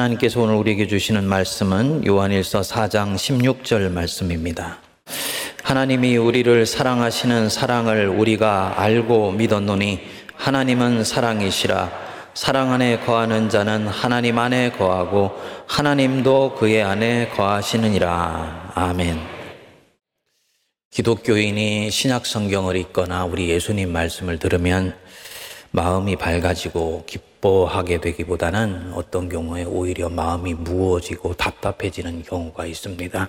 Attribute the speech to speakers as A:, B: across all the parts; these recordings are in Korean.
A: 하나님께서 오늘 우리에게 주시는 말씀은 요한일서 4장 16절 말씀입니다. 하나님이 우리를 사랑하시는 사랑을 우리가 알고 믿었노니 하나님은 사랑이시라 사랑 안에 거하는 자는 하나님 안에 거하고 하나님도 그의 안에 거하시느니라. 아멘. 기독교인이 신약 성경을 읽거나 우리 예수님 말씀을 들으면 마음이 밝아지고 기뻐 하게 되기보다는 어떤 경우에 오히려 마음이 무거워지고 답답해지는 경우가 있습니다.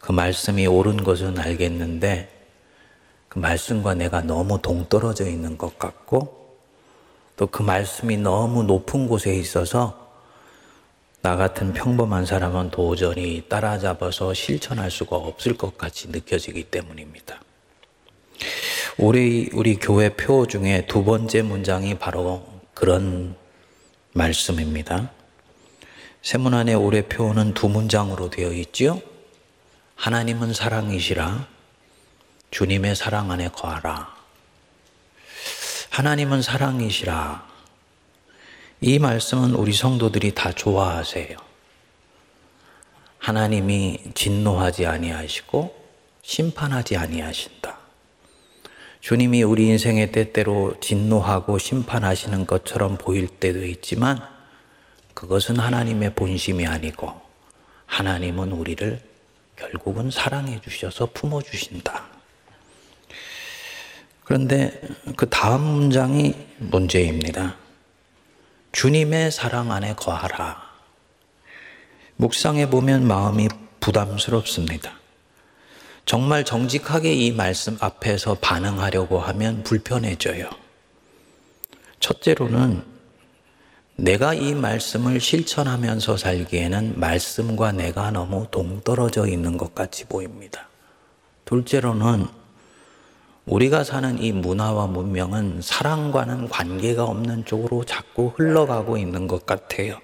A: 그 말씀이 옳은 것은 알겠는데 그 말씀과 내가 너무 동떨어져 있는 것 같고 또 그 말씀이 너무 높은 곳에 있어서 나 같은 평범한 사람은 도저히 따라잡아서 실천할 수가 없을 것 같이 느껴지기 때문입니다. 우리, 우리 교회 표 중에 두 번째 문장이 바로 그런 말씀입니다. 세문안의 올해 표는 두 문장으로 되어 있지요. 하나님은 사랑이시라. 주님의 사랑 안에 거하라. 하나님은 사랑이시라. 이 말씀은 우리 성도들이 다 좋아하세요. 하나님이 진노하지 아니하시고 심판하지 아니하신다. 주님이 우리 인생의 때때로 진노하고 심판하시는 것처럼 보일 때도 있지만 그것은 하나님의 본심이 아니고 하나님은 우리를 결국은 사랑해 주셔서 품어 주신다. 그런데 그 다음 문장이 문제입니다. 주님의 사랑 안에 거하라. 묵상해 보면 마음이 부담스럽습니다. 정말 정직하게 이 말씀 앞에서 반응하려고 하면 불편해져요. 첫째로는 내가 이 말씀을 실천하면서 살기에는 말씀과 내가 너무 동떨어져 있는 것 같이 보입니다. 둘째로는 우리가 사는 이 문화와 문명은 사랑과는 관계가 없는 쪽으로 자꾸 흘러가고 있는 것 같아요.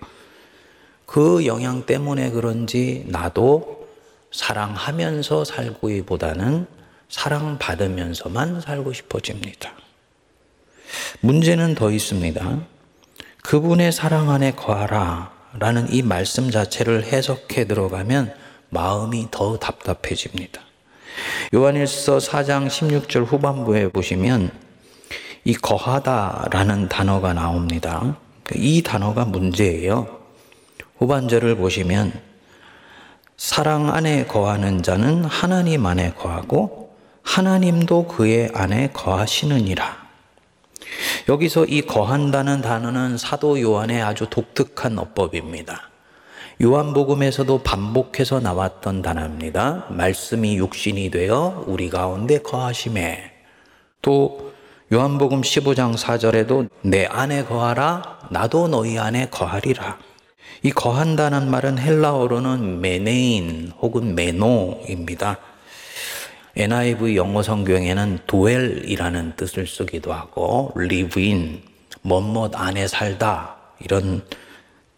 A: 그 영향 때문에 그런지 나도 사랑하면서 살기보다는 사랑받으면서만 살고 싶어집니다. 문제는 더 있습니다. 그분의 사랑 안에 거하라 라는 이 말씀 자체를 해석해 들어가면 마음이 더 답답해집니다. 요한일서 4장 16절 후반부에 보시면 이 거하다라는 단어가 나옵니다. 이 단어가 문제예요. 후반절을 보시면 사랑 안에 거하는 자는 하나님 안에 거하고 하나님도 그의 안에 거하시느니라. 여기서 이 거한다는 단어는 사도 요한의 아주 독특한 어법입니다. 요한복음에서도 반복해서 나왔던 단어입니다. 말씀이 육신이 되어 우리 가운데 거하심에 또 요한복음 15장 4절에도 내 안에 거하라 나도 너희 안에 거하리라. 이 거한다는 말은 헬라어로는 μένειν 혹은 μένω입니다. NIV 영어 성경에는 dwell이라는 뜻을 쓰기도 하고 live in, 뭐뭐 안에 살다 이런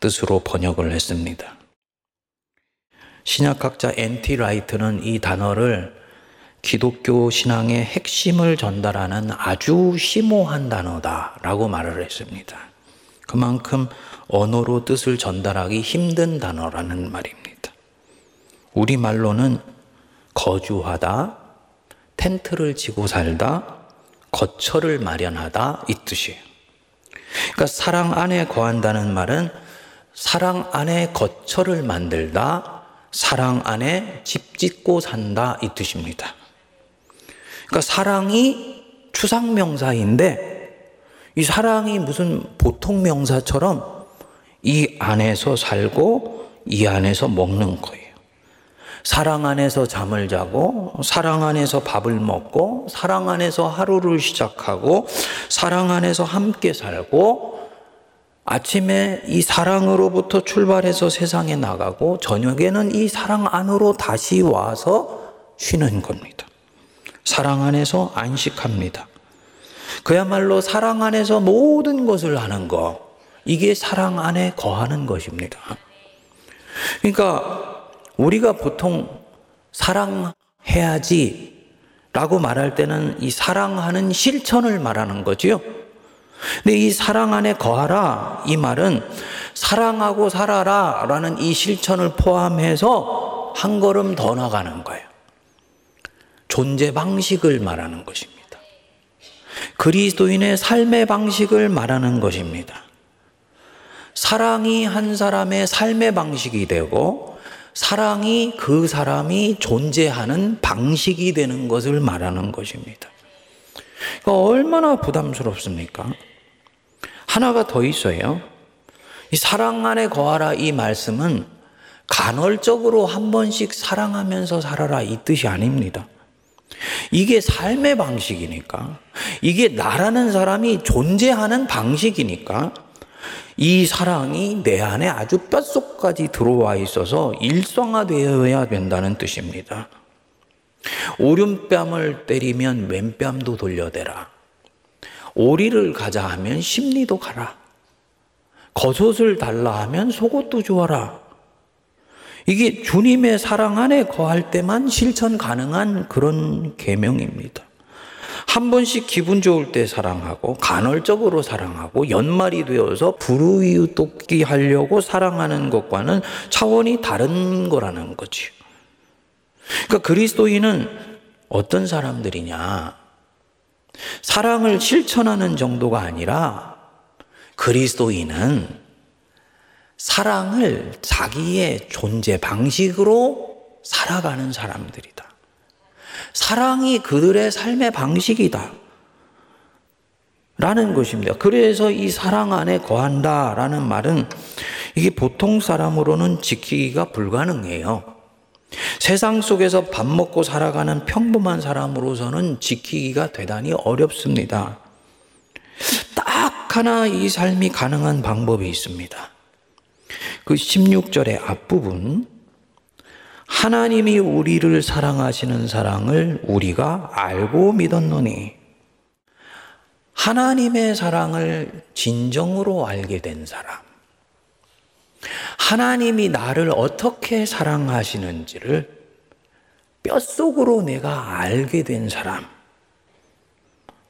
A: 뜻으로 번역을 했습니다. 신약학자 N.T. 라이트는 이 단어를 기독교 신앙의 핵심을 전달하는 아주 심오한 단어다라고 말을 했습니다. 그만큼 언어로 뜻을 전달하기 힘든 단어라는 말입니다. 우리말로는 거주하다, 텐트를 치고 살다, 거처를 마련하다 이 뜻이에요. 그러니까 사랑 안에 거한다는 말은 사랑 안에 거처를 만들다, 사랑 안에 집 짓고 산다 이 뜻입니다. 그러니까 사랑이 추상 명사인데 이 사랑이 무슨 보통 명사처럼 이 안에서 살고 이 안에서 먹는 거예요. 사랑 안에서 잠을 자고, 사랑 안에서 밥을 먹고, 사랑 안에서 하루를 시작하고, 사랑 안에서 함께 살고, 아침에 이 사랑으로부터 출발해서 세상에 나가고, 저녁에는 이 사랑 안으로 다시 와서 쉬는 겁니다. 사랑 안에서 안식합니다. 그야말로 사랑 안에서 모든 것을 하는 것. 이게 사랑 안에 거하는 것입니다. 그러니까 우리가 보통 사랑해야지 라고 말할 때는 이 사랑하는 실천을 말하는 거지요. 근데 이 사랑 안에 거하라 이 말은 사랑하고 살아라 라는 이 실천을 포함해서 한 걸음 더 나가는 거예요. 존재 방식을 말하는 것입니다. 그리스도인의 삶의 방식을 말하는 것입니다. 사랑이 한 사람의 삶의 방식이 되고 사랑이 그 사람이 존재하는 방식이 되는 것을 말하는 것입니다. 그러니까 얼마나 부담스럽습니까? 하나가 더 있어요. 이 사랑 안에 거하라 이 말씀은 간헐적으로 한 번씩 사랑하면서 살아라 이 뜻이 아닙니다. 이게 삶의 방식이니까, 이게 나라는 사람이 존재하는 방식이니까, 이 사랑이 내 안에 아주 뼛속까지 들어와 있어서 일상화되어야 된다는 뜻입니다. 오른뺨을 때리면 왼뺨도 돌려대라. 오리를 가자 하면 심리도 가라. 겉옷을 달라 하면 속옷도 주어라. 이게 주님의 사랑 안에 거할 때만 실천 가능한 그런 계명입니다. 한 번씩 기분 좋을 때 사랑하고 간헐적으로 사랑하고 연말이 되어서 불우이웃돕기 하려고 사랑하는 것과는 차원이 다른 거라는 거지. 그러니까 그리스도인은 어떤 사람들이냐? 사랑을 실천하는 정도가 아니라 그리스도인은 사랑을 자기의 존재 방식으로 살아가는 사람들이다. 사랑이 그들의 삶의 방식이다. 라는 것입니다. 그래서 이 사랑 안에 거한다 라는 말은 이게 보통 사람으로는 지키기가 불가능해요. 세상 속에서 밥 먹고 살아가는 평범한 사람으로서는 지키기가 대단히 어렵습니다. 딱 하나 이 삶이 가능한 방법이 있습니다. 그 16절의 앞부분, 하나님이 우리를 사랑하시는 사랑을 우리가 알고 믿었노니, 하나님의 사랑을 진정으로 알게 된 사람, 하나님이 나를 어떻게 사랑하시는지를 뼛속으로 내가 알게 된 사람,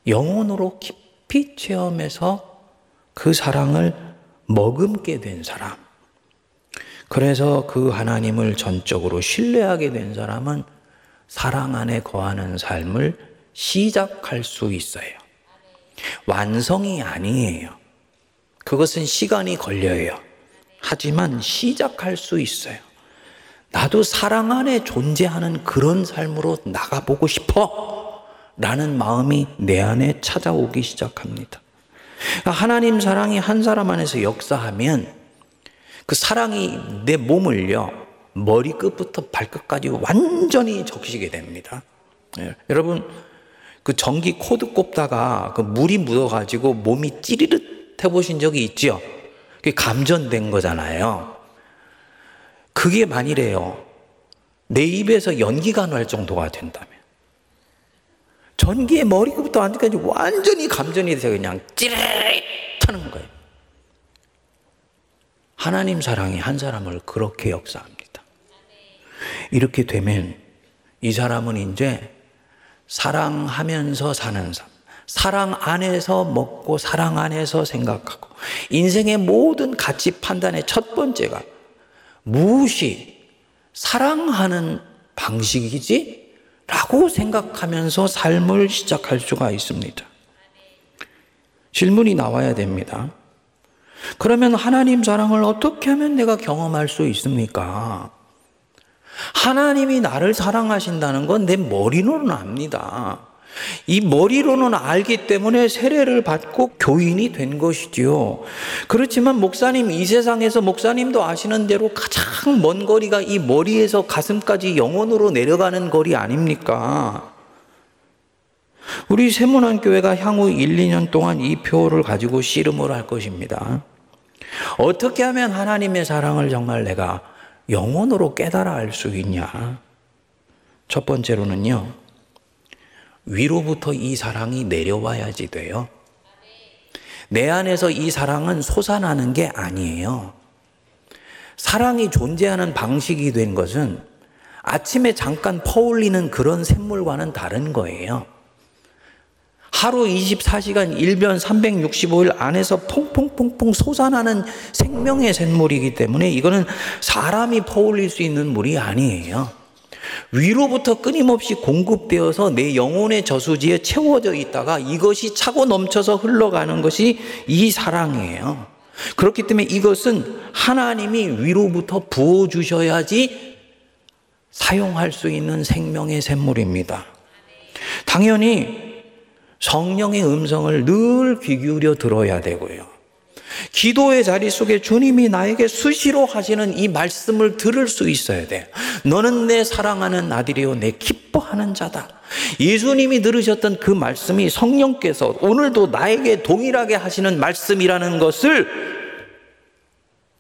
A: 영혼으로 깊이 체험해서 그 사랑을 머금게 된 사람, 그래서 그 하나님을 전적으로 신뢰하게 된 사람은 사랑 안에 거하는 삶을 시작할 수 있어요. 완성이 아니에요. 그것은 시간이 걸려요. 하지만 시작할 수 있어요. 나도 사랑 안에 존재하는 그런 삶으로 나가보고 싶어. 라는 마음이 내 안에 찾아오기 시작합니다. 하나님 사랑이 한 사람 안에서 역사하면 그 사랑이 내 몸을요, 머리 끝부터 발끝까지 완전히 적시게 됩니다. 예, 여러분, 그 전기 코드 꼽다가 그 물이 묻어가지고 몸이 찌릿 해보신 적이 있죠? 그게 감전된 거잖아요. 그게 만일에요. 내 입에서 연기가 날 정도가 된다면. 전기에 머리부터 완전히 감전이 돼서 그냥 찌릿 하는 거예요. 하나님 사랑이 한 사람을 그렇게 역사합니다. 이렇게 되면 이 사람은 이제 사랑하면서 사는 삶, 사랑 안에서 먹고 사랑 안에서 생각하고 인생의 모든 가치 판단의 첫 번째가 무엇이 사랑하는 방식이지? 라고 생각하면서 삶을 시작할 수가 있습니다. 질문이 나와야 됩니다. 그러면 하나님 사랑을 어떻게 하면 내가 경험할 수 있습니까? 하나님이 나를 사랑하신다는 건 내 머리로는 압니다. 이 머리로는 알기 때문에 세례를 받고 교인이 된 것이지요. 그렇지만 목사님, 이 세상에서 목사님도 아시는 대로 가장 먼 거리가 이 머리에서 가슴까지 영혼으로 내려가는 거리 아닙니까? 우리 세문안 교회가 향후 1, 2년 동안 이 표를 가지고 씨름을 할 것입니다. 어떻게 하면 하나님의 사랑을 정말 내가 영혼으로 깨달아 알 수 있냐? 첫 번째로는요, 위로부터 이 사랑이 내려와야지 돼요. 내 안에서 이 사랑은 솟아나는 게 아니에요. 사랑이 존재하는 방식이 된 것은 아침에 잠깐 퍼올리는 그런 샘물과는 다른 거예요. 하루 24시간 1변 365일 안에서 퐁퐁퐁퐁 솟아나는 생명의 샘물이기 때문에 이거는 사람이 퍼올릴 수 있는 물이 아니에요. 위로부터 끊임없이 공급되어서 내 영혼의 저수지에 채워져 있다가 이것이 차고 넘쳐서 흘러가는 것이 이 사랑이에요. 그렇기 때문에 이것은 하나님이 위로부터 부어주셔야지 사용할 수 있는 생명의 샘물입니다. 당연히 성령의 음성을 늘 귀 기울여 들어야 되고요. 기도의 자리 속에 주님이 나에게 수시로 하시는 이 말씀을 들을 수 있어야 돼. 너는 내 사랑하는 아들이요, 내 기뻐하는 자다. 예수님이 들으셨던 그 말씀이 성령께서 오늘도 나에게 동일하게 하시는 말씀이라는 것을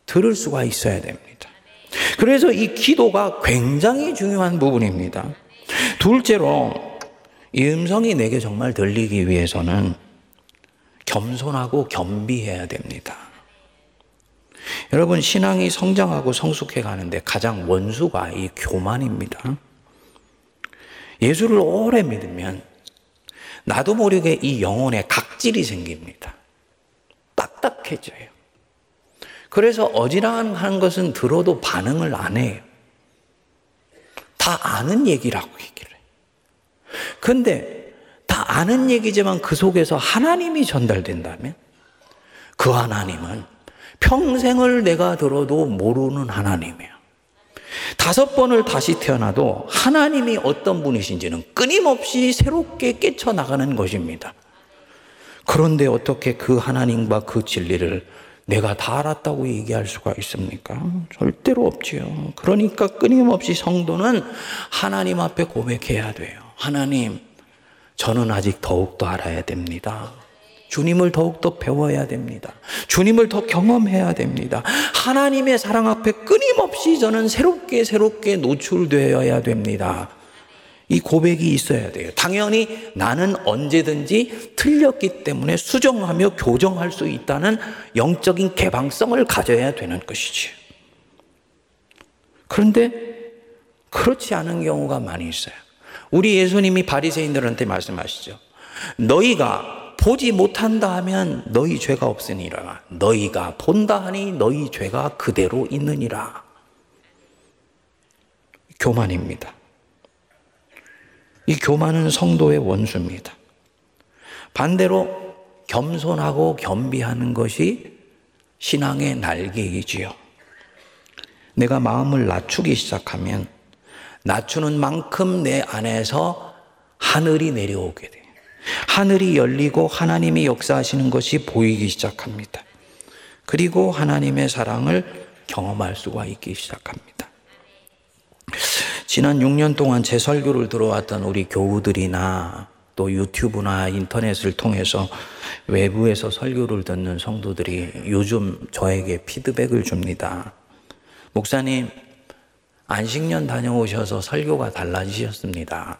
A: 들을 수가 있어야 됩니다. 그래서 이 기도가 굉장히 중요한 부분입니다. 둘째로, 이 음성이 내게 정말 들리기 위해서는 겸손하고 겸비해야 됩니다. 여러분, 신앙이 성장하고 성숙해 가는데 가장 원수가 이 교만입니다. 예수를 오래 믿으면 나도 모르게 이 영혼에 각질이 생깁니다. 딱딱해져요. 그래서 어지간한 것은 들어도 반응을 안 해요. 다 아는 얘기라고 얘기를. 근데 다 아는 얘기지만 그 속에서 하나님이 전달된다면 그 하나님은 평생을 내가 들어도 모르는 하나님이에요. 다섯 번을 다시 태어나도 하나님이 어떤 분이신지는 끊임없이 새롭게 깨쳐나가는 것입니다. 그런데 어떻게 그 하나님과 그 진리를 내가 다 알았다고 얘기할 수가 있습니까? 절대로 없지요. 그러니까 끊임없이 성도는 하나님 앞에 고백해야 돼요. 하나님, 저는 아직 더욱더 알아야 됩니다. 주님을 더욱더 배워야 됩니다. 주님을 더 경험해야 됩니다. 하나님의 사랑 앞에 끊임없이 저는 새롭게 새롭게 노출되어야 됩니다. 이 고백이 있어야 돼요. 당연히 나는 언제든지 틀렸기 때문에 수정하며 교정할 수 있다는 영적인 개방성을 가져야 되는 것이지. 그런데 그렇지 않은 경우가 많이 있어요. 우리 예수님이 바리새인들한테 말씀하시죠. 너희가 보지 못한다 하면 너희 죄가 없으니라. 너희가 본다 하니 너희 죄가 그대로 있느니라. 교만입니다. 이 교만은 성도의 원수입니다. 반대로 겸손하고 겸비하는 것이 신앙의 날개이지요. 내가 마음을 낮추기 시작하면 낮추는 만큼 내 안에서 하늘이 내려오게 돼요. 하늘이 열리고 하나님이 역사하시는 것이 보이기 시작합니다. 그리고 하나님의 사랑을 경험할 수가 있기 시작합니다. 지난 6년 동안 제 설교를 들어왔던 우리 교우들이나 또 유튜브나 인터넷을 통해서 외부에서 설교를 듣는 성도들이 요즘 저에게 피드백을 줍니다. 목사님, 안식년 다녀오셔서 설교가 달라지셨습니다.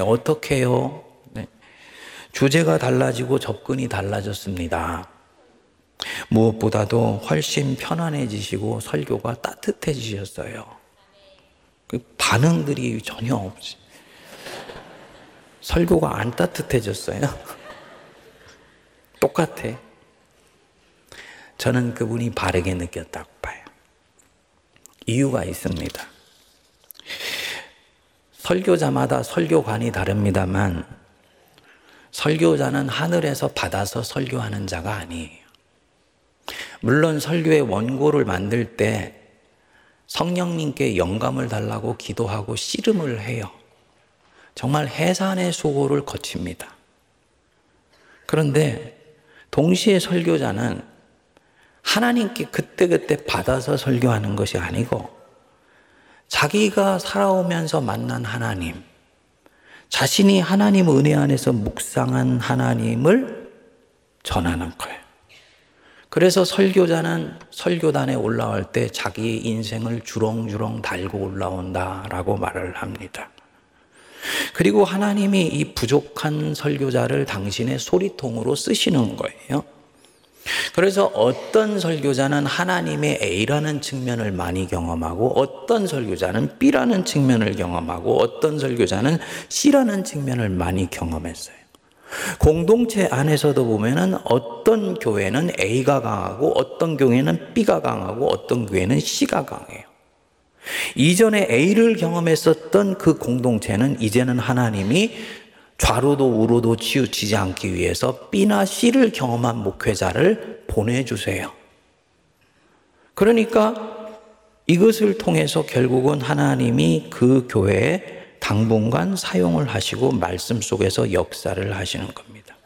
A: 어떻게 해요? 네. 주제가 달라지고 접근이 달라졌습니다. 무엇보다도 훨씬 편안해지시고 설교가 따뜻해지셨어요. 그 반응들이 전혀 없이. 설교가 안 따뜻해졌어요. 똑같아. 저는 그분이 바르게 느꼈다고 봐요. 이유가 있습니다. 설교자마다 설교관이 다릅니다만 설교자는 하늘에서 받아서 설교하는 자가 아니에요. 물론 설교의 원고를 만들 때 성령님께 영감을 달라고 기도하고 씨름을 해요. 정말 해산의 수고를 거칩니다. 그런데 동시에 설교자는 하나님께 그때그때 받아서 설교하는 것이 아니고 자기가 살아오면서 만난 하나님, 자신이 하나님 은혜 안에서 묵상한 하나님을 전하는 거예요. 그래서 설교자는 설교단에 올라올 때 자기의 인생을 주렁주렁 달고 올라온다라고 말을 합니다. 그리고 하나님이 이 부족한 설교자를 당신의 소리통으로 쓰시는 거예요. 그래서 어떤 설교자는 하나님의 A라는 측면을 많이 경험하고 어떤 설교자는 B라는 측면을 경험하고 어떤 설교자는 C라는 측면을 많이 경험했어요. 공동체 안에서도 보면은 어떤 교회는 A가 강하고 어떤 교회는 B가 강하고 어떤 교회는 C가 강해요. 이전에 A를 경험했었던 그 공동체는 이제는 하나님이 좌로도 우로도 치우치지 않기 위해서 B나 C를 경험한 목회자를 보내주세요. 그러니까 이것을 통해서 결국은 하나님이 그 교회에 당분간 사용을 하시고 말씀 속에서 역사를 하시는 겁니다.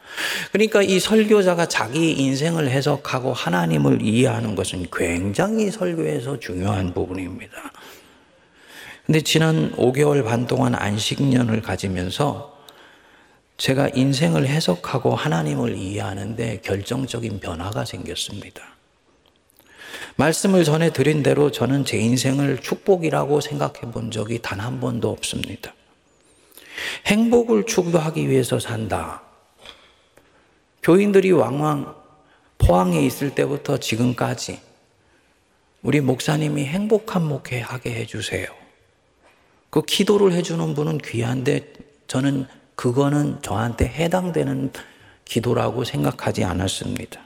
A: 그러니까 이 설교자가 자기 인생을 해석하고 하나님을 이해하는 것은 굉장히 설교에서 중요한 부분입니다. 근데 지난 5개월 반 동안 안식년을 가지면서 제가 인생을 해석하고 하나님을 이해하는데 결정적인 변화가 생겼습니다. 말씀을 전해 드린 대로 저는 제 인생을 축복이라고 생각해 본 적이 단 한 번도 없습니다. 행복을 추구하기 위해서 산다. 교인들이 왕왕 포항에 있을 때부터 지금까지 우리 목사님이 행복한 목회하게 해주세요. 그 기도를 해주는 분은 귀한데 저는 그거는 저한테 해당되는 기도라고 생각하지 않았습니다.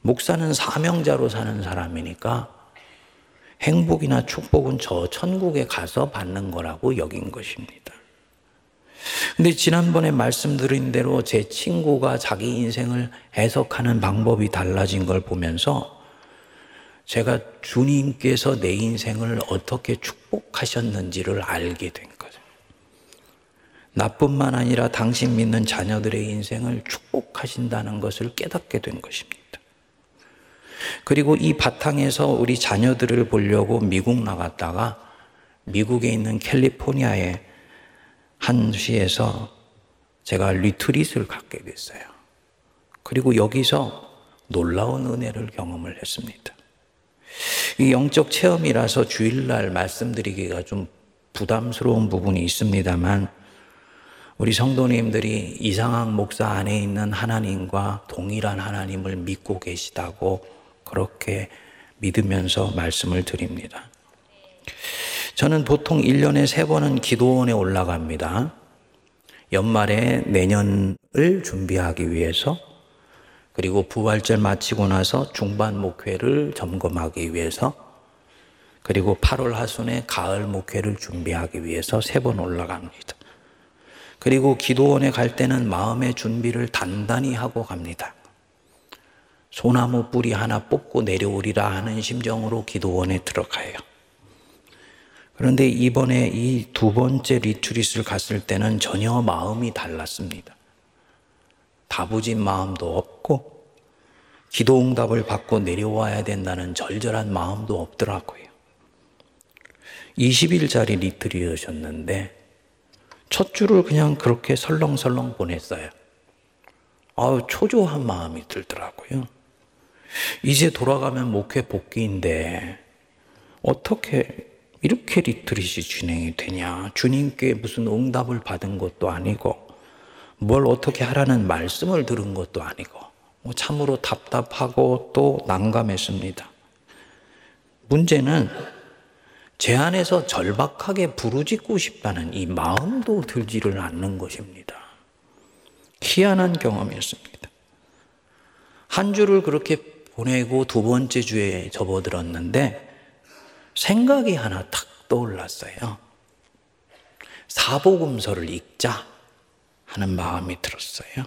A: 목사는 사명자로 사는 사람이니까 행복이나 축복은 저 천국에 가서 받는 거라고 여긴 것입니다. 근데 지난번에 말씀드린 대로 제 친구가 자기 인생을 해석하는 방법이 달라진 걸 보면서 제가 주님께서 내 인생을 어떻게 축복하셨는지를 알게 된 거죠. 나뿐만 아니라 당신 믿는 자녀들의 인생을 축복하신다는 것을 깨닫게 된 것입니다. 그리고 이 바탕에서 우리 자녀들을 보려고 미국 나갔다가 미국에 있는 캘리포니아의 한 시에서 제가 리트릿을 갖게 됐어요. 그리고 여기서 놀라운 은혜를 경험을 했습니다. 이 영적 체험이라서 주일날 말씀드리기가 좀 부담스러운 부분이 있습니다만 우리 성도님들이 이상한 목사 안에 있는 하나님과 동일한 하나님을 믿고 계시다고 그렇게 믿으면서 말씀을 드립니다. 저는 보통 1년에 세 번은 기도원에 올라갑니다. 연말에 내년을 준비하기 위해서 그리고 부활절 마치고 나서 중반 목회를 점검하기 위해서 그리고 8월 하순에 가을 목회를 준비하기 위해서 세 번 올라갑니다. 그리고 기도원에 갈 때는 마음의 준비를 단단히 하고 갑니다. 소나무 뿌리 하나 뽑고 내려오리라 하는 심정으로 기도원에 들어가요. 그런데 이번에 이 두 번째 리트릿을 갔을 때는 전혀 마음이 달랐습니다. 다부진 마음도 없고, 기도 응답을 받고 내려와야 된다는 절절한 마음도 없더라고요. 20일짜리 리트릿이었는데, 첫 주를 그냥 그렇게 설렁설렁 보냈어요. 아우, 초조한 마음이 들더라고요. 이제 돌아가면 목회 복귀인데 어떻게 이렇게 리트릿이 진행이 되냐? 주님께 무슨 응답을 받은 것도 아니고 뭘 어떻게 하라는 말씀을 들은 것도 아니고 뭐 참으로 답답하고 또 난감했습니다. 문제는 제 안에서 절박하게 부르짖고 싶다는 이 마음도 들지를 않는 것입니다. 희한한 경험이었습니다. 한 주를 그렇게 보내고 두 번째 주에 접어들었는데 생각이 하나 탁 떠올랐어요. 사복음서를 읽자 하는 마음이 들었어요.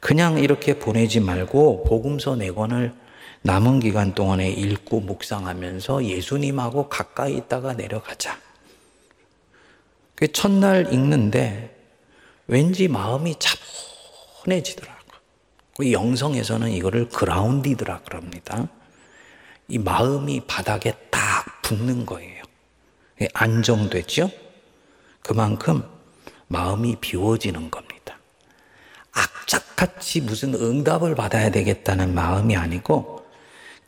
A: 그냥 이렇게 보내지 말고 복음서 네 권을 남은 기간 동안에 읽고 묵상하면서 예수님하고 가까이 있다가 내려가자. 그 첫날 읽는데 왠지 마음이 차분해지더라. 그 영성에서는 이거를 그라운디드라 그럽니다. 이 마음이 바닥에 딱 붙는 거예요. 안정됐죠? 그만큼 마음이 비워지는 겁니다. 악착같이 무슨 응답을 받아야 되겠다는 마음이 아니고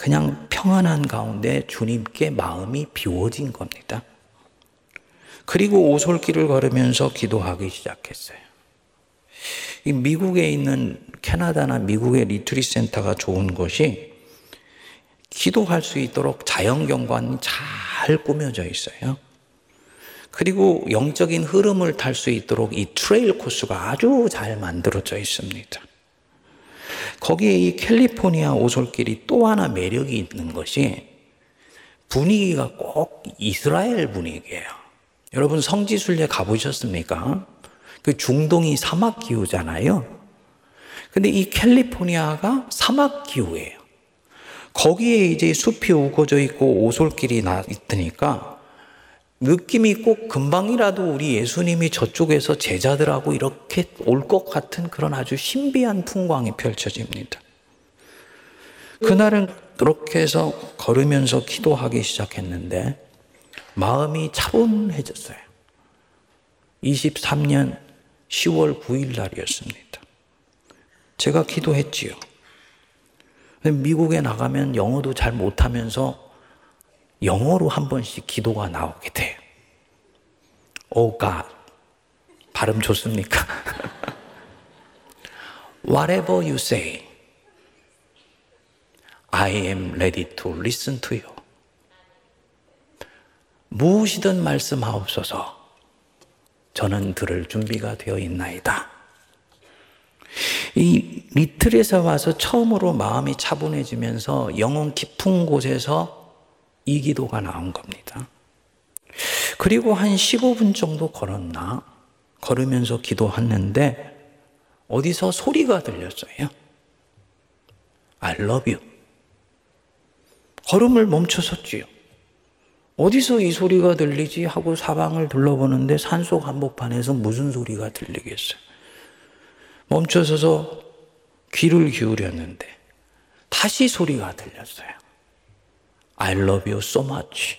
A: 그냥 평안한 가운데 주님께 마음이 비워진 겁니다. 그리고 오솔길을 걸으면서 기도하기 시작했어요. 미국에 있는 캐나다나 미국의 retreat 센터가 좋은 것이 기도할 수 있도록 자연 경관이 잘 꾸며져 있어요. 그리고 영적인 흐름을 탈 수 있도록 이 trail 코스가 아주 잘 만들어져 있습니다. 거기에 이 캘리포니아 오솔길이 또 하나 매력이 있는 것이 분위기가 꼭 이스라엘 분위기예요. 여러분 성지순례 가보셨습니까? 그 중동이 사막 기후잖아요. 근데 이 캘리포니아가 사막 기후예요. 거기에 이제 숲이 우거져 있고 오솔길이 나 있으니까 느낌이 꼭 금방이라도 우리 예수님이 저쪽에서 제자들하고 이렇게 올 것 같은 그런 아주 신비한 풍광이 펼쳐집니다. 그날은 그렇게 해서 걸으면서 기도하기 시작했는데 마음이 차분해졌어요. 23년 10월 9일 날이었습니다. 제가 기도했지요. 미국에 나가면 영어도 잘 못하면서 영어로 한 번씩 기도가 나오게 돼요. 오 갓. 발음 좋습니까? Whatever you say, I am ready to listen to you. 무엇이든 말씀하옵소서. 저는 들을 준비가 되어 있나이다. 이 리틀에서 와서 처음으로 마음이 차분해지면서 영혼 깊은 곳에서 이 기도가 나온 겁니다. 그리고 한 15분 정도 걸었나? 걸으면서 기도했는데 어디서 소리가 들렸어요. I love you. 걸음을 멈춰섰지요. 어디서 이 소리가 들리지 하고 사방을 둘러보는데 산속 한복판에서 무슨 소리가 들리겠어요. 멈춰서서 귀를 기울였는데 다시 소리가 들렸어요. I love you so much.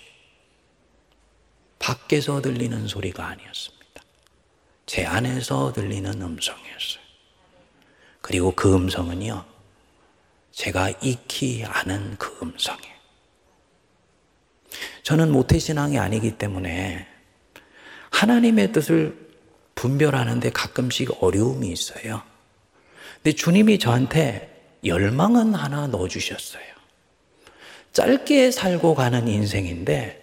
A: 밖에서 들리는 소리가 아니었습니다. 제 안에서 들리는 음성이었어요. 그리고 그 음성은요, 제가 익히 아는 그 음성이에요. 저는 모태신앙이 아니기 때문에 하나님의 뜻을 분별하는데 가끔씩 어려움이 있어요. 근데 주님이 저한테 열망은 하나 넣어주셨어요. 짧게 살고 가는 인생인데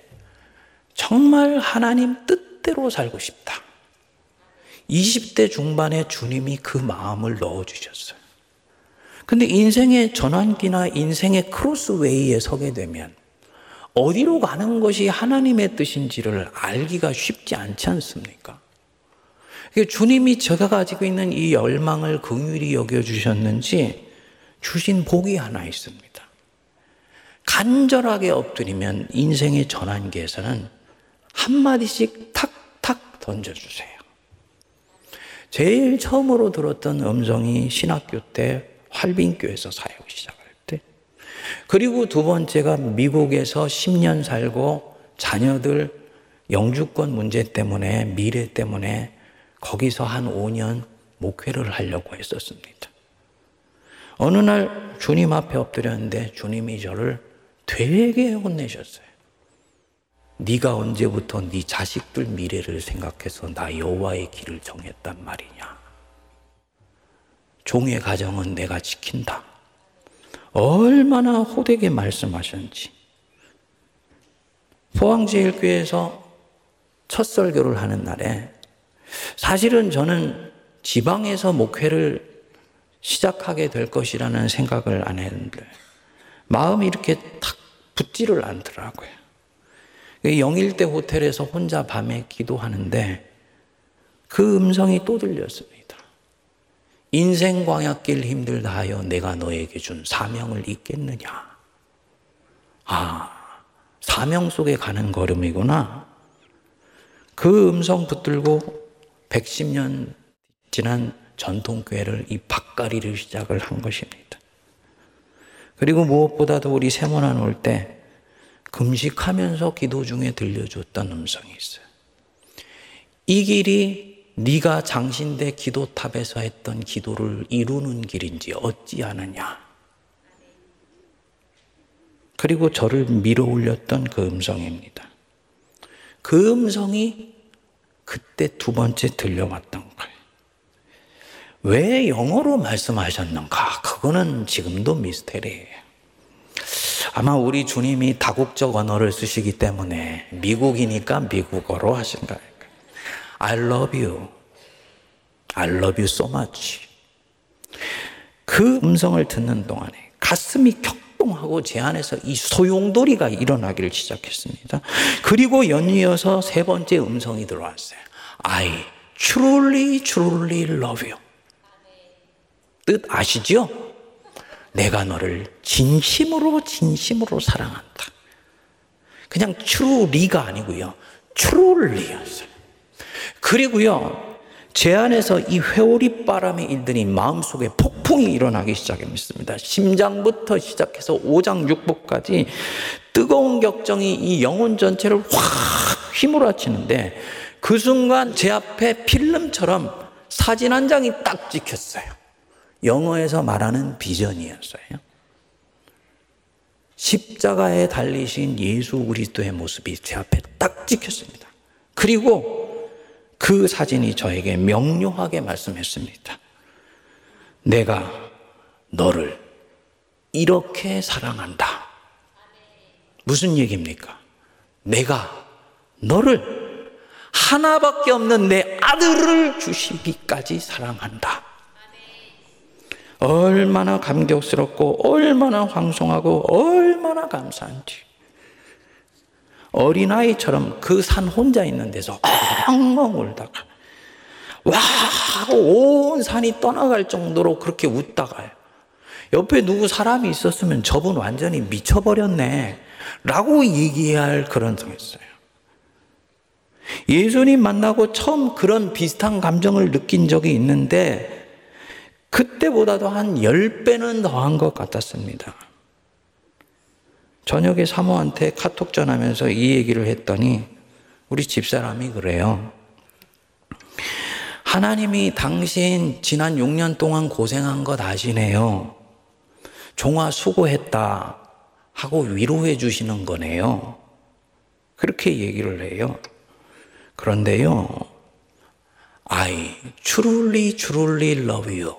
A: 정말 하나님 뜻대로 살고 싶다. 20대 중반에 주님이 그 마음을 넣어주셨어요. 근데 인생의 전환기나 인생의 크로스웨이에 서게 되면 어디로 가는 것이 하나님의 뜻인지를 알기가 쉽지 않지 않습니까? 주님이 제가 가지고 있는 이 열망을 긍휼히 여겨 주셨는지 주신 복이 하나 있습니다. 간절하게 엎드리면 인생의 전환기에서는 한마디씩 탁탁 던져주세요. 제일 처음으로 들었던 음성이 신학교 때 활빈교에서 사역을 시작할 때. 그리고 두 번째가 미국에서 10년 살고 자녀들 영주권 문제 때문에 미래 때문에 거기서 한 5년 목회를 하려고 했었습니다. 어느 날 주님 앞에 엎드렸는데 주님이 저를 되게 혼내셨어요. 네가 언제부터 네 자식들 미래를 생각해서 나 여호와의 길을 정했단 말이냐? 종의 가정은 내가 지킨다. 얼마나 호되게 말씀하셨는지. 포항제일교회에서 첫 설교를 하는 날에 사실은 저는 지방에서 목회를 시작하게 될 것이라는 생각을 안 했는데 마음이 이렇게 탁 붙지를 않더라고요. 영일대 호텔에서 혼자 밤에 기도하는데 그 음성이 또 들렸습니다. 인생 광약길 힘들다 하여 내가 너에게 준 사명을 잊겠느냐. 아, 사명 속에 가는 걸음이구나. 그 음성 붙들고 110년 지난 전통교회를 이 밭가리를 시작을 한 것입니다. 그리고 무엇보다도 우리 세모난 올 때 금식하면서 기도 중에 들려줬던 음성이 있어요. 이 길이 네가 장신대 기도탑에서 했던 기도를 이루는 길인지 어찌하느냐. 그리고 저를 밀어 올렸던 그 음성입니다. 그 음성이 그때 두 번째 들려왔던. 왜 영어로 말씀하셨는가? 그거는 지금도 미스테리예요. 아마 우리 주님이 다국적 언어를 쓰시기 때문에 미국이니까 미국어로 하신 거예요. I love you. I love you so much. 그 음성을 듣는 동안에 가슴이 격동하고 제 안에서 이 소용돌이가 일어나기를 시작했습니다. 그리고 연이어서 세 번째 음성이 들어왔어요. I truly, truly love you. 뜻 아시죠? 내가 너를 진심으로, 진심으로 사랑한다. 그냥 truly가 아니고요. truly였어요. 그리고요, 제 안에서 이 회오리 바람이 일더니 마음속에 폭풍이 일어나기 시작했습니다. 심장부터 시작해서 오장육부까지 뜨거운 격정이 이 영혼 전체를 확 휘몰아치는데 그 순간 제 앞에 필름처럼 사진 한 장이 딱 찍혔어요. 영어에서 말하는 비전이었어요. 십자가에 달리신 예수 그리스도의 모습이 제 앞에 딱 찍혔습니다. 그리고 그 사진이 저에게 명료하게 말씀했습니다. 내가 너를 이렇게 사랑한다. 무슨 얘기입니까? 내가 너를 하나밖에 없는 내 아들을 주시기까지 사랑한다. 얼마나 감격스럽고 얼마나 황송하고 얼마나 감사한지. 어린아이처럼 그 산 혼자 있는 데서 엉엉 울다가 와! 온 산이 떠나갈 정도로 그렇게 웃다가요. 옆에 누구 사람이 있었으면 저분 완전히 미쳐버렸네. 라고 얘기할 그런 성이었어요. 예수님 만나고 처음 그런 비슷한 감정을 느낀 적이 있는데 그때보다도 한 10배는 더한 것 같았습니다. 저녁에 사모한테 카톡 전하면서 이 얘기를 했더니 우리 집사람이 그래요. 하나님이 당신 지난 6년 동안 고생한 것 아시네요. 종아 수고했다 하고 위로해 주시는 거네요. 그렇게 얘기를 해요. 그런데요, I truly, truly love you.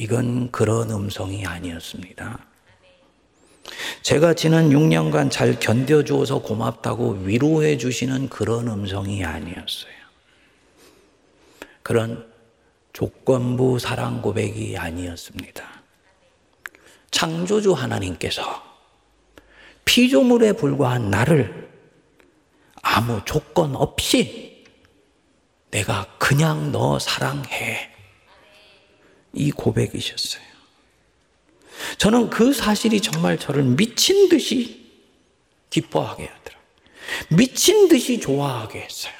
A: 이건 그런 음성이 아니었습니다. 제가 지난 6년간 잘 견뎌주어서 고맙다고 위로해 주시는 그런 음성이 아니었어요. 그런 조건부 사랑 고백이 아니었습니다. 창조주 하나님께서 피조물에 불과한 나를 아무 조건 없이 내가 그냥 너 사랑해. 이 고백이셨어요. 저는 그 사실이 정말 저를 미친 듯이 기뻐하게 하더라고요. 미친 듯이 좋아하게 했어요.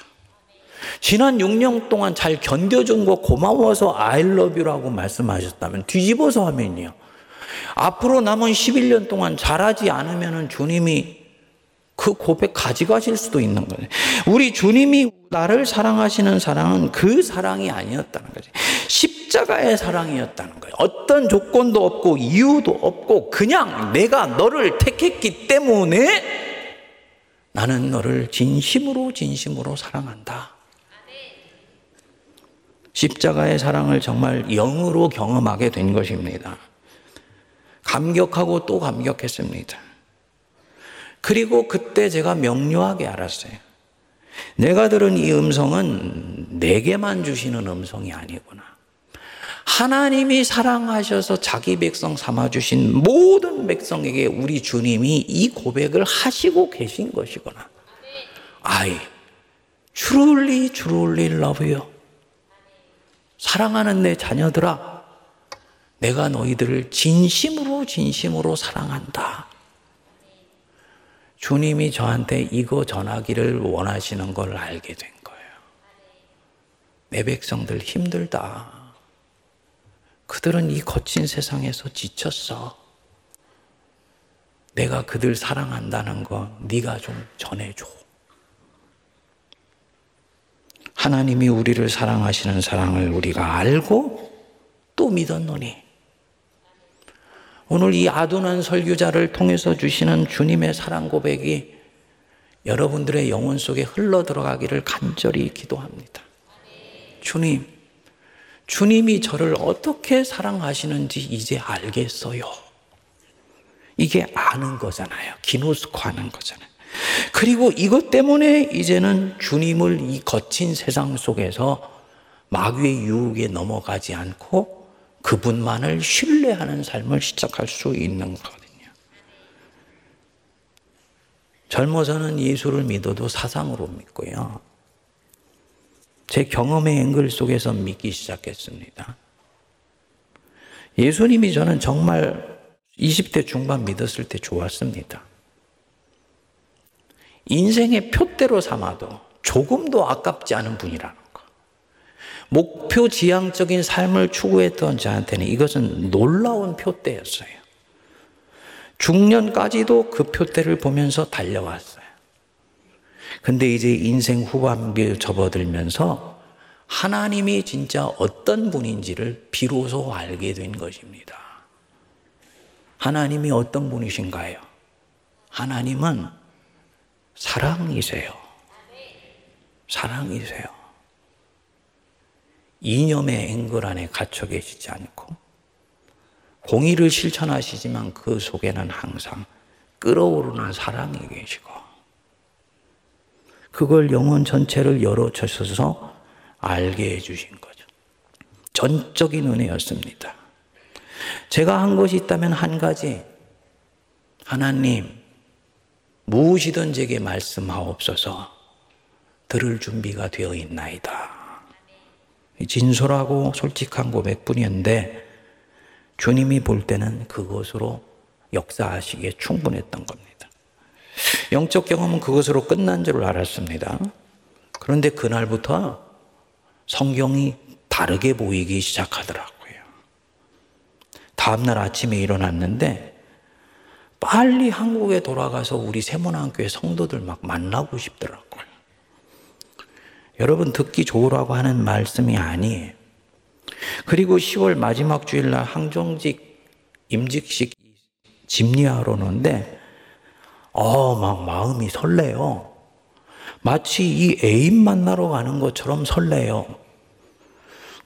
A: 지난 6년 동안 잘 견뎌준 거 고마워서 I love you라고 말씀하셨다면 뒤집어서 하면요. 앞으로 남은 11년 동안 잘하지 않으면 주님이 그 고백 가져가실 수도 있는 거예요. 우리 주님이 나를 사랑하시는 사랑은 그 사랑이 아니었다는 거죠. 십자가의 사랑이었다는 거예요. 어떤 조건도 없고 이유도 없고 그냥 내가 너를 택했기 때문에 나는 너를 진심으로 진심으로 사랑한다. 십자가의 사랑을 정말 영으로 경험하게 된 것입니다. 감격하고 또 감격했습니다. 그리고 그때 제가 명료하게 알았어요. 내가 들은 이 음성은 내게만 주시는 음성이 아니구나. 하나님이 사랑하셔서 자기 백성 삼아주신 모든 백성에게 우리 주님이 이 고백을 하시고 계신 것이구나. I truly, truly love you. 사랑하는 내 자녀들아, 내가 너희들을 진심으로, 진심으로 사랑한다. 주님이 저한테 이거 전하기를 원하시는 걸 알게 된 거예요. 내 백성들 힘들다. 그들은 이 거친 세상에서 지쳤어. 내가 그들 사랑한다는 거 네가 좀 전해줘. 하나님이 우리를 사랑하시는 사랑을 우리가 알고 또 믿었노니 오늘 이 아둔한 설교자를 통해서 주시는 주님의 사랑 고백이 여러분들의 영혼 속에 흘러 들어가기를 간절히 기도합니다. 주님, 주님이 저를 어떻게 사랑하시는지 이제 알겠어요. 이게 아는 거잖아요. 기노스코 하는 거잖아요. 그리고 이것 때문에 이제는 주님을 이 거친 세상 속에서 마귀의 유혹에 넘어가지 않고 그분만을 신뢰하는 삶을 시작할 수 있는 거거든요. 젊어서는 예수를 믿어도 사상으로 믿고요. 제 경험의 앵글 속에서 믿기 시작했습니다. 예수님이 저는 정말 20대 중반 믿었을 때 좋았습니다. 인생의 표대로 삼아도 조금도 아깝지 않은 분이라는 거. 목표 지향적인 삶을 추구했던 저한테는 이것은 놀라운 표대였어요. 중년까지도 그 표대를 보면서 달려왔어요. 근데 이제 인생 후반기에 접어들면서 하나님이 진짜 어떤 분인지를 비로소 알게 된 것입니다. 하나님이 어떤 분이신가요? 하나님은 사랑이세요. 사랑이세요. 이념의 앵글 안에 갇혀 계시지 않고 공의를 실천하시지만 그 속에는 항상 끓어오르는 사랑이 계시고 그걸 영혼 전체를 열어주셔서 알게 해주신 거죠. 전적인 은혜였습니다. 제가 한 것이 있다면 한 가지. 하나님, 무엇이든 제게 말씀하옵소서 들을 준비가 되어 있나이다. 진솔하고 솔직한 고백뿐이었는데 주님이 볼 때는 그것으로 역사하시기에 충분했던 겁니다. 영적 경험은 그것으로 끝난 줄 알았습니다. 그런데 그날부터 성경이 다르게 보이기 시작하더라고요. 다음날 아침에 일어났는데 빨리 한국에 돌아가서 우리 세문안교회 성도들 막 만나고 싶더라고요. 여러분 듣기 좋으라고 하는 말씀이 아니에요. 그리고 10월 마지막 주일날 항정직 임직식 집리하러 오는데 어, 막 마음이 설레요. 마치 이 애인 만나러 가는 것처럼 설레요.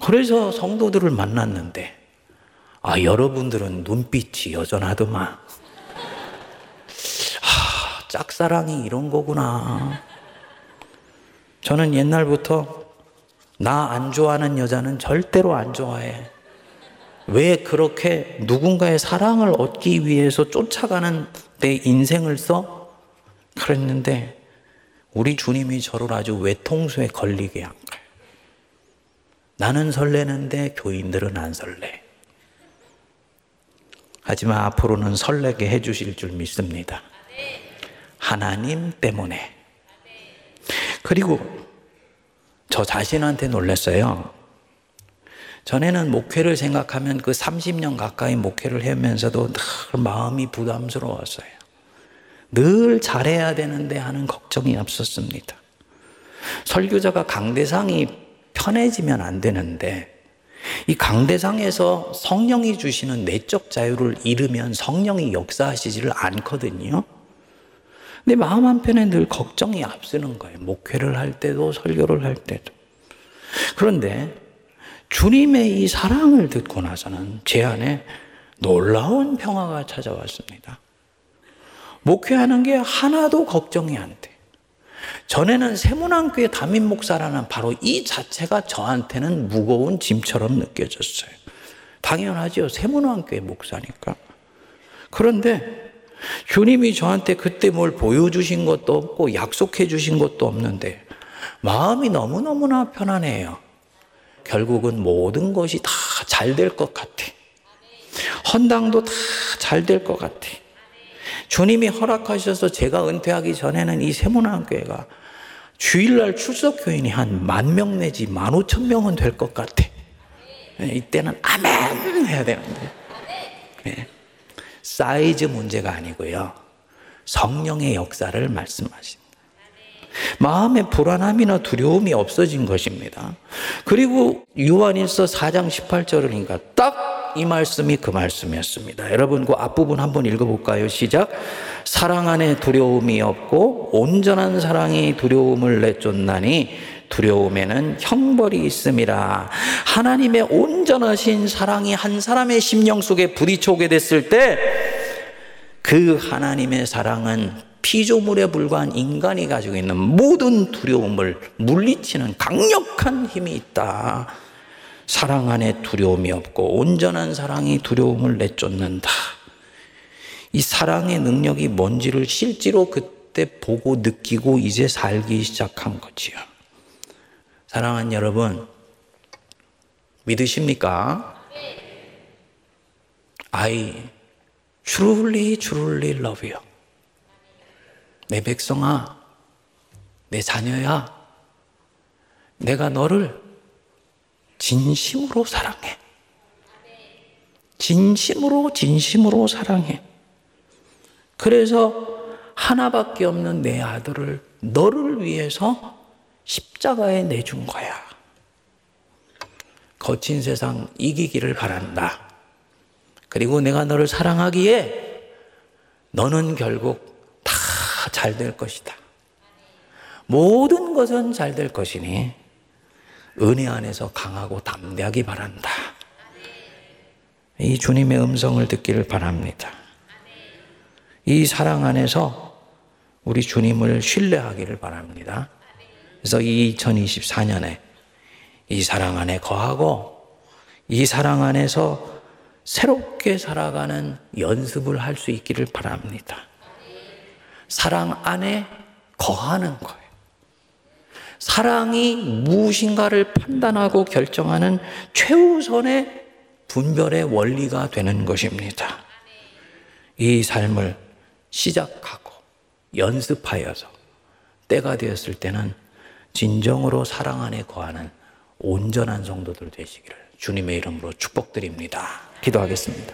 A: 그래서 성도들을 만났는데, 아, 여러분들은 눈빛이 여전하더만. 하, 짝사랑이 이런 거구나. 저는 옛날부터 나 안 좋아하는 여자는 절대로 안 좋아해. 왜 그렇게 누군가의 사랑을 얻기 위해서 쫓아가는 내 인생을 써? 그랬는데 우리 주님이 저를 아주 외통수에 걸리게 한 거예요. 나는 설레는데 교인들은 안 설레. 하지만 앞으로는 설레게 해주실 줄 믿습니다. 하나님 때문에. 그리고 저 자신한테 놀랐어요. 전에는 목회를 생각하면 그 30년 가까이 목회를 하면서도 늘 마음이 부담스러웠어요. 늘 잘해야 되는데 하는 걱정이 없었습니다. 설교자가 강대상이 편해지면 안 되는데 이 강대상에서 성령이 주시는 내적 자유를 잃으면 성령이 역사하시지를 않거든요. 근데 마음 한편에 늘 걱정이 앞서는 거예요. 목회를 할 때도 설교를 할 때도. 그런데 주님의 이 사랑을 듣고 나서는 제 안에 놀라운 평화가 찾아왔습니다. 목회하는 게 하나도 걱정이 안 돼. 전에는 세문안교회 담임 목사라는 바로 이 자체가 저한테는 무거운 짐처럼 느껴졌어요. 당연하죠. 세문안교회 목사니까. 그런데 주님이 저한테 그때 뭘 보여주신 것도 없고 약속해 주신 것도 없는데 마음이 너무너무나 편안해요. 결국은 모든 것이 다 잘 될 것 같아. 헌당도 다 잘 될 것 같아. 주님이 허락하셔서 제가 은퇴하기 전에는 이 세문안교회가 주일날 출석 교인이 한 만 명 내지 만 오천 명은 될 것 같아. 네, 이때는 아멘 해야 되는데. 네. 사이즈 문제가 아니고요. 성령의 역사를 말씀하십니다. 마음의 불안함이나 두려움이 없어진 것입니다. 그리고 요한일서 4장 18절이니까 딱이 말씀이 그 말씀이었습니다. 여러분 그 앞부분 한번 읽어볼까요? 시작. 사랑 안에 두려움이 없고 온전한 사랑이 두려움을 내쫓나니 두려움에는 형벌이 있음이라. 하나님의 온전하신 사랑이 한 사람의 심령 속에 부딪혀오게 됐을 때 그 하나님의 사랑은 피조물에 불과한 인간이 가지고 있는 모든 두려움을 물리치는 강력한 힘이 있다. 사랑 안에 두려움이 없고 온전한 사랑이 두려움을 내쫓는다. 이 사랑의 능력이 뭔지를 실제로 그때 보고 느끼고 이제 살기 시작한 거지요. 사랑하는 여러분, 믿으십니까? I truly, truly love you. 내 백성아, 내 자녀야, 내가 너를 진심으로 사랑해. 진심으로, 진심으로 사랑해. 그래서 하나밖에 없는 내 아들을 너를 위해서 십자가에 내준 거야. 거친 세상 이기기를 바란다. 그리고 내가 너를 사랑하기에 너는 결국 다 잘 될 것이다. 모든 것은 잘 될 것이니 은혜 안에서 강하고 담대하기 바란다. 이 주님의 음성을 듣기를 바랍니다. 이 사랑 안에서 우리 주님을 신뢰하기를 바랍니다. 그래서 이 2024년에 이 사랑 안에 거하고 이 사랑 안에서 새롭게 살아가는 연습을 할 수 있기를 바랍니다. 사랑 안에 거하는 거예요. 사랑이 무엇인가를 판단하고 결정하는 최우선의 분별의 원리가 되는 것입니다. 이 삶을 시작하고 연습하여서 때가 되었을 때는 진정으로 사랑 안에 거하는 온전한 성도들 되시기를 주님의 이름으로 축복드립니다. 기도하겠습니다.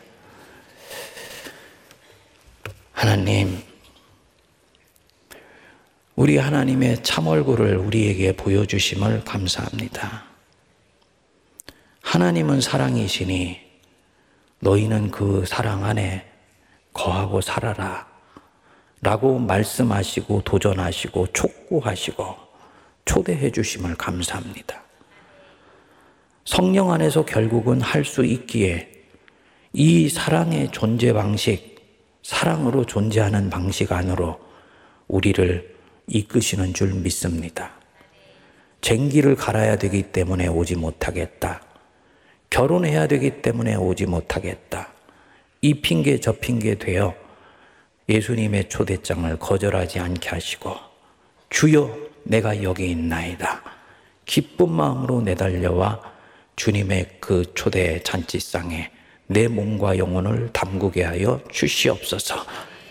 A: 하나님, 우리 하나님의 참 얼굴을 우리에게 보여주심을 감사합니다. 하나님은 사랑이시니 너희는 그 사랑 안에 거하고 살아라. 라고 말씀하시고 도전하시고 촉구하시고 초대해 주심을 감사합니다. 성령 안에서 결국은 할 수 있기에 이 사랑의 존재 방식, 사랑으로 존재하는 방식 안으로 우리를 이끄시는 줄 믿습니다. 쟁기를 갈아야 되기 때문에 오지 못하겠다. 결혼해야 되기 때문에 오지 못하겠다. 이 핑계 저 핑계 되어 예수님의 초대장을 거절하지 않게 하시고 주여 내가 여기 있나이다. 기쁜 마음으로 내달려와 주님의 그 초대 잔치상에 내 몸과 영혼을 담그게 하여 주시옵소서.